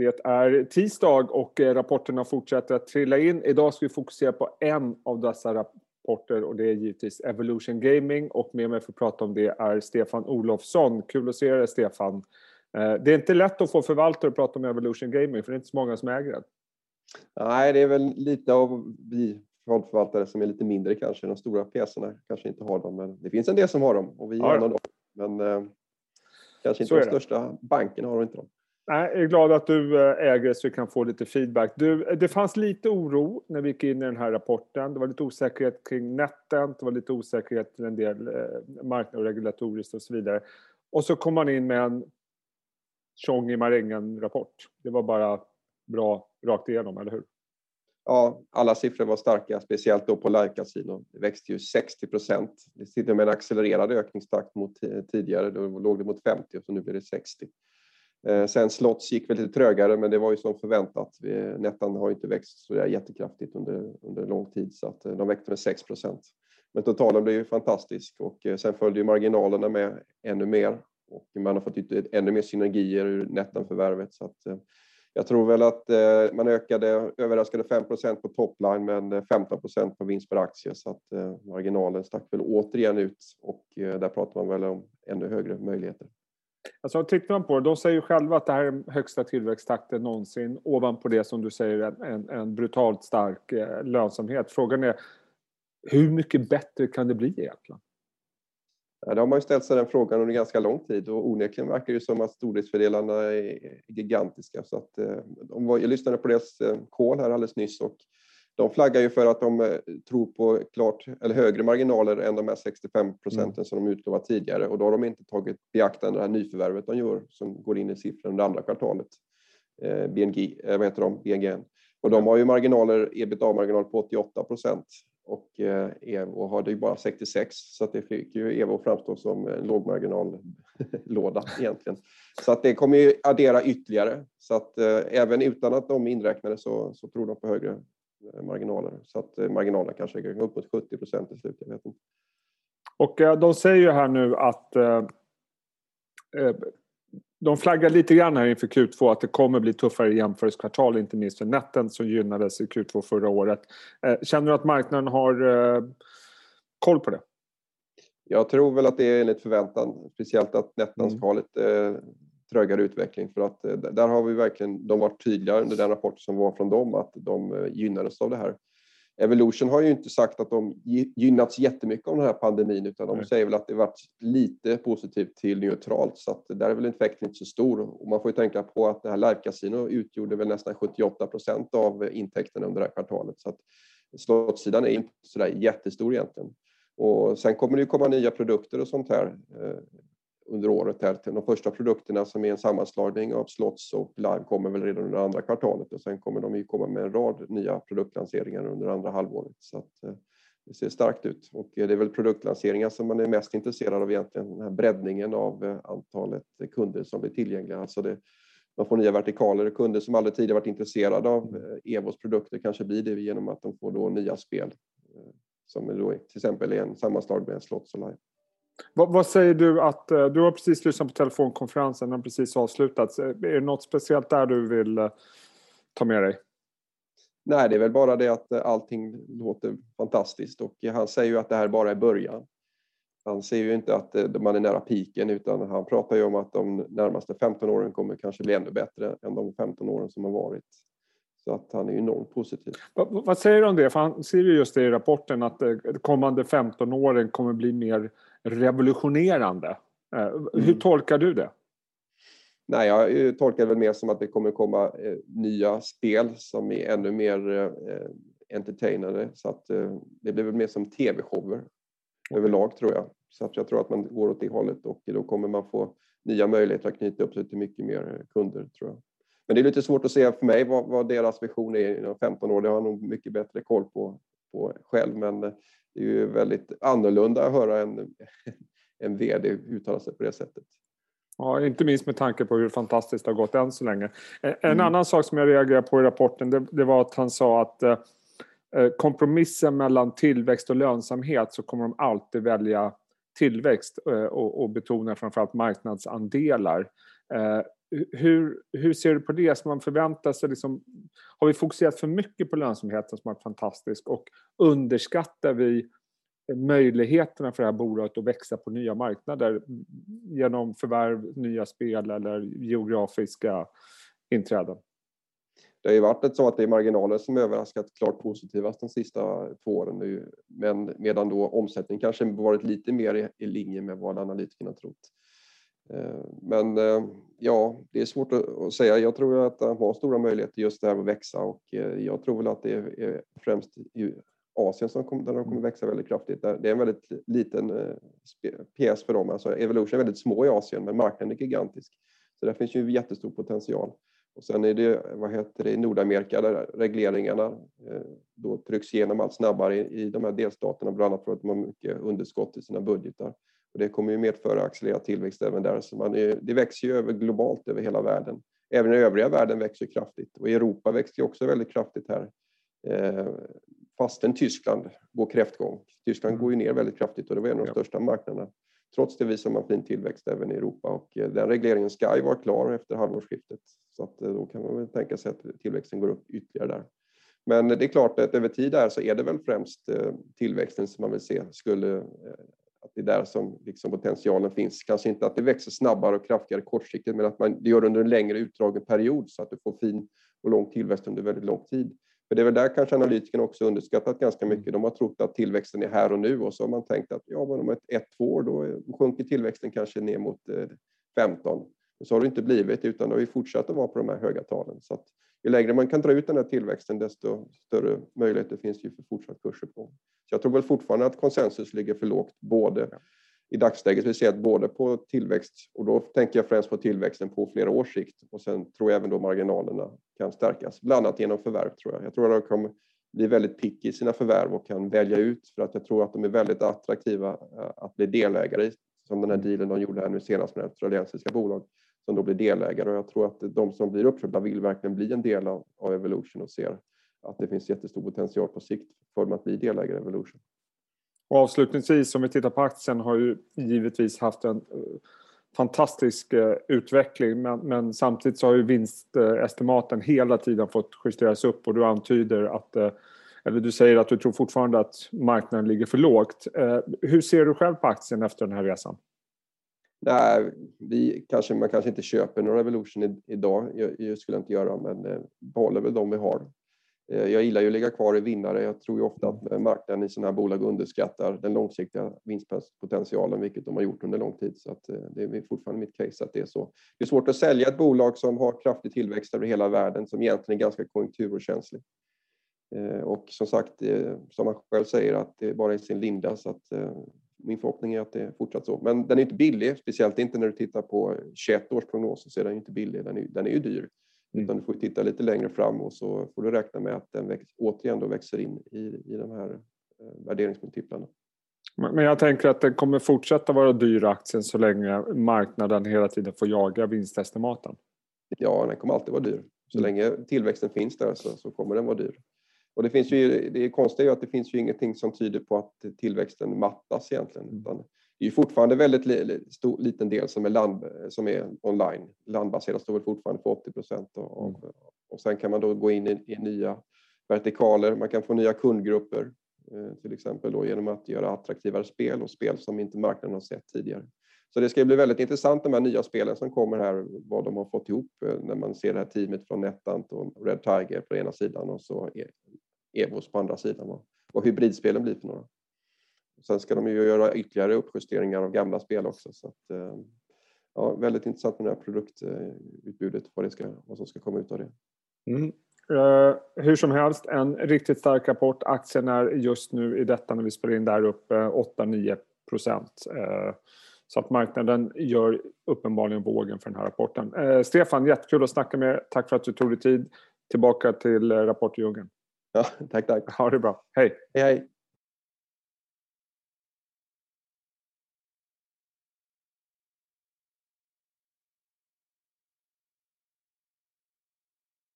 Det är tisdag och eh, rapporterna fortsätter att trilla in. Idag ska vi fokusera på en av dessa rapporter och det är givetvis Evolution Gaming och med mig för att prata om det är Stefan Olofsson. Kul att se dig Stefan. Eh, det är inte lätt att få förvaltare att prata om Evolution Gaming för det är inte så många som äger den. Nej, det är väl lite av vi fondförvaltare som är lite mindre kanske. De stora pjäserna kanske inte har dem, men det finns en del som har dem och vi är ja. en av dem. Men eh, kanske inte de största bankerna har inte dem. Jag är glad att du äger äger så vi kan få lite feedback. Du, eh, det fanns lite oro när vi gick in i den här rapporten. Det var lite osäkerhet kring netten, det var lite osäkerhet till en del eh, och regulatoriskt och så vidare. Och så kom man in med en tjong i marängen-rapport. Det var bara bra rakt igenom, eller hur? Ja, alla siffror var starka, speciellt då på live-casino. Det växte ju 60 procent. Det sitter med en accelererad ökningstakt mot eh, tidigare. Då låg det mot 50 och så nu blir det 60. Eh, sen Slotts gick väl lite trögare, men det var ju som förväntat. Nettan har inte växt så där jättekraftigt under, under lång tid, så att eh, de växte med 6. Men totalen blev ju fantastisk och eh, sen följde ju marginalerna med ännu mer och man har fått ut ännu mer synergier ur Nettan-förvärvet. Så att, jag tror väl att man ökade, överraskade 5 på topline men 15 på vinst per aktie så att marginalen stack väl återigen ut och där pratar man väl om ännu högre möjligheter. Alltså, tittar man på det, de säger själva att det här är högsta tillväxttakten någonsin. Ovanpå det som du säger en, en, en brutalt stark eh, lönsamhet. Frågan är hur mycket bättre kan det bli egentligen? Ja, det har man ju ställt sig den frågan under ganska lång tid och onekligen verkar det som att storleksfördelarna är gigantiska. Så att, eh, jag lyssnade på deras eh, call här alldeles nyss och de flaggar ju för att de eh, tror på klart eller högre marginaler än de här 65 procenten mm. som de utlovat tidigare och då har de inte tagit beaktande det här nyförvärvet de gör som går in i siffran under andra kvartalet. Eh, BNG, eh, vad heter de? BNG. Och de har ju marginaler, ebitda-marginal på 88 procent och eh, Evo hade ju bara 66 så att det fick ju Evo framstå som en lågmarginallåda egentligen. Så att det kommer ju addera ytterligare. Så att eh, även utan att de är inräknade så, så tror de på högre marginaler. Så att eh, marginalerna kanske går upp mot 70 procent till slut. Jag vet inte. Och eh, de säger ju här nu att de flaggar lite grann här inför Q2 att det kommer bli tuffare jämförelsekvartal, inte minst för netten som gynnades i Q2 förra året. Känner du att marknaden har koll på det? Jag tror väl att det är enligt förväntan, speciellt att netten ska ha lite trögare utveckling för att eh, där har vi verkligen, de varit tydliga under den rapport som var från dem att de eh, gynnades av det här. Evolution har ju inte sagt att de gynnats jättemycket av den här pandemin utan de säger väl att det varit lite positivt till neutralt så att där är väl effekten inte så stor. Och man får ju tänka på att det här live-casino utgjorde väl nästan 78 procent av intäkterna under det här kvartalet så att slottsidan är inte så där jättestor egentligen. Och sen kommer det ju komma nya produkter och sånt här eh, under året. Här. De första produkterna som är en sammanslagning av Slots och Live kommer väl redan under andra kvartalet och sen kommer de ju komma med en rad nya produktlanseringar under andra halvåret. Så att, eh, det ser starkt ut och eh, det är väl produktlanseringar som man är mest intresserad av egentligen, den här breddningen av eh, antalet kunder som blir tillgängliga. Alltså det, man får nya vertikaler, kunder som aldrig tidigare varit intresserade av Evos produkter kanske blir det genom att de får då nya spel som då till exempel är en sammanslagning med Slots och Live. Vad, vad, säger du att, eh, du har precis lyssnat på telefonkonferensen, den har precis avslutats. Är det något speciellt där du vill eh, ta med dig? Nej, det är väl bara det att eh, allting låter fantastiskt och han säger ju att det här bara är början. Han säger ju inte att man är nära piken utan han pratar ju om att de närmaste 15 åren kommer kanske bli ännu bättre än de 15 åren som har varit. Så att han är enormt positiv. Vad, vad säger du om det? För han skriver just det i rapporten att de kommande 15 åren kommer bli mer revolutionerande. Eh, hur mm. tolkar du det? Nej, jag tolkar det väl mer som att det kommer komma eh, nya spel som är ännu mer eh, entertainande. Så att eh, det blir väl mer som tv-shower överlag tror jag. Så att jag tror att man går åt det hållet och då kommer man få nya möjligheter att knyta upp sig till mycket mer kunder tror jag. Men det är lite svårt att se för mig vad, vad deras vision är inom 15 år. Det har jag nog mycket bättre koll på, på själv. Men det är ju väldigt annorlunda att höra en, en VD uttala sig på det sättet. Ja, inte minst med tanke på hur fantastiskt det har gått än så länge. En mm. annan sak som jag reagerade på i rapporten det, det var att han sa att eh, eh, kompromissen mellan tillväxt och lönsamhet så kommer de alltid välja tillväxt eh, och, och betona framförallt marknadsandelar. Eh, hur, hur ser du på det? Som man förväntar sig liksom, har vi fokuserat för mycket på lönsamheten som varit fantastisk och underskattar vi möjligheterna för det här bolaget att växa på nya marknader genom förvärv, nya spel eller geografiska inträden? Det har ju varit så att det är marginaler som överraskat klart positivast de sista två åren nu. Men medan då omsättningen kanske varit lite mer i linje med vad analytikerna trott. Eh, men eh, ja, det är svårt att säga. Jag tror att de har stora möjligheter just där att växa och eh, jag tror väl att det är främst i Asien som kommer, där de kommer växa väldigt kraftigt. Det är en väldigt liten pjäs för dem. Alltså Evolution är väldigt små i Asien men marknaden är gigantisk. Så där finns ju jättestor potential. Och sen är det, vad heter det, i Nordamerika där regleringarna då trycks igenom allt snabbare i de här delstaterna, bland annat för att de har mycket underskott i sina budgetar. Och det kommer ju medföra accelererad tillväxt även där. Så man är, det växer ju över globalt över hela världen. Även i övriga världen växer kraftigt och i Europa växer också väldigt kraftigt här. Eh, fastän Tyskland går kräftgång. Tyskland mm. går ju ner väldigt kraftigt och det var en av de största marknaderna. Trots det visar man fin tillväxt även i Europa och eh, den regleringen ska ju vara klar efter halvårsskiftet. Så att eh, då kan man väl tänka sig att tillväxten går upp ytterligare där. Men det är klart att över tid där så är det väl främst eh, tillväxten som man vill se skulle att det är där som liksom potentialen finns. Kanske inte att det växer snabbare och kraftigare kortsiktigt, men att man det gör under en längre utdragen period så att du får fin och lång tillväxt under väldigt lång tid. För det är väl där kanske analytikerna också underskattat ganska mm. mycket. De har trott att tillväxten är här och nu och så har man tänkt att ja, men om ett, ett två år då sjunker tillväxten kanske ner mot 15. Men så har det inte blivit utan det har ju fortsatt att vara på de här höga talen. Så att ju längre man kan dra ut den här tillväxten desto större möjligheter finns ju för fortsatt kursuppgång. Så jag tror väl fortfarande att konsensus ligger för lågt både i dagsläget, vi ser att både på tillväxt och då tänker jag främst på tillväxten på flera års sikt och sen tror jag även då marginalerna kan stärkas, bland annat genom förvärv tror jag. Jag tror att de kommer bli väldigt picky i sina förvärv och kan välja ut för att jag tror att de är väldigt attraktiva eh, att bli delägare i, som den här dealen de gjorde här nu senast med australiensiska bolag som då blir delägare och jag tror att de som blir uppköpta vill verkligen bli en del av, av Evolution och ser att det finns jättestor potential på sikt för dem att bli delägare i Evolution. Och avslutningsvis, om vi tittar på aktien, har ju givetvis haft en eh, fantastisk eh, utveckling men, men, samtidigt så har ju vinstestimaten hela tiden fått justeras upp och du antyder att eh, eller du säger att du tror fortfarande att marknaden ligger för lågt. Hur ser du själv på aktien efter den här resan? Nej, vi kanske, man kanske inte köper några Revolution idag, jag, jag skulle inte göra, men eh, behåller väl de vi har. Eh, jag gillar ju att ligga kvar i vinnare. Jag tror ju ofta att eh, marknaden i sådana här bolag underskattar den långsiktiga vinstpotentialen, vilket de har gjort under lång tid. Så att det är fortfarande mitt case att det är så. Det är svårt att sälja ett bolag som har kraftig tillväxt över hela världen, som egentligen är ganska konjunkturokänslig. Och som sagt, som man själv säger, att det är bara i sin linda. Så att min förhoppning är att det är fortsatt så. Men den är inte billig, speciellt inte när du tittar på 21 års prognoser så är den inte billig. Den är, den är ju dyr. Mm. Utan du får titta lite längre fram och så får du räkna med att den väx, återigen då växer in i, i de här eh, värderingsmultiplarna. Men jag tänker att den kommer fortsätta vara dyr aktien så länge marknaden hela tiden får jaga vinstestimaten. Ja, den kommer alltid vara dyr. Så mm. länge tillväxten finns där så, så kommer den vara dyr. Och det, finns ju, det konstiga är ju att det finns ju ingenting som tyder på att tillväxten mattas egentligen. Mm. Utan det är fortfarande väldigt li, stor, liten del som är, land, som är online. Landbaserat står väl fortfarande för 80 procent. Och, mm. och sen kan man då gå in i, i, nya vertikaler. Man kan få nya kundgrupper, eh, till exempel då, genom att göra attraktivare spel och spel som inte marknaden har sett tidigare. Så det ska bli väldigt intressant de här nya spelen som kommer här, vad de har fått ihop eh, när man ser det här teamet från Netant och Red Tiger på ena sidan och så Evos på andra sidan. Vad hybridspelen blir för några. Sen ska de ju göra ytterligare uppjusteringar av gamla spel också. Så att, eh, ja, väldigt intressant med det här produktutbudet, vad, det ska, vad som ska komma ut av det. Mm. Uh, hur som helst, en riktigt stark rapport. Aktien är just nu i detta när vi spelar in där uppe 8-9 procent. Uh, så att marknaden gör uppenbarligen vågen för den här rapporten. Uh, Stefan, jättekul att snacka med Tack för att du tog dig tid. Tillbaka till Rapportdjungeln. Ja, tack, tack. Ha det bra. Hej. Hej, hej.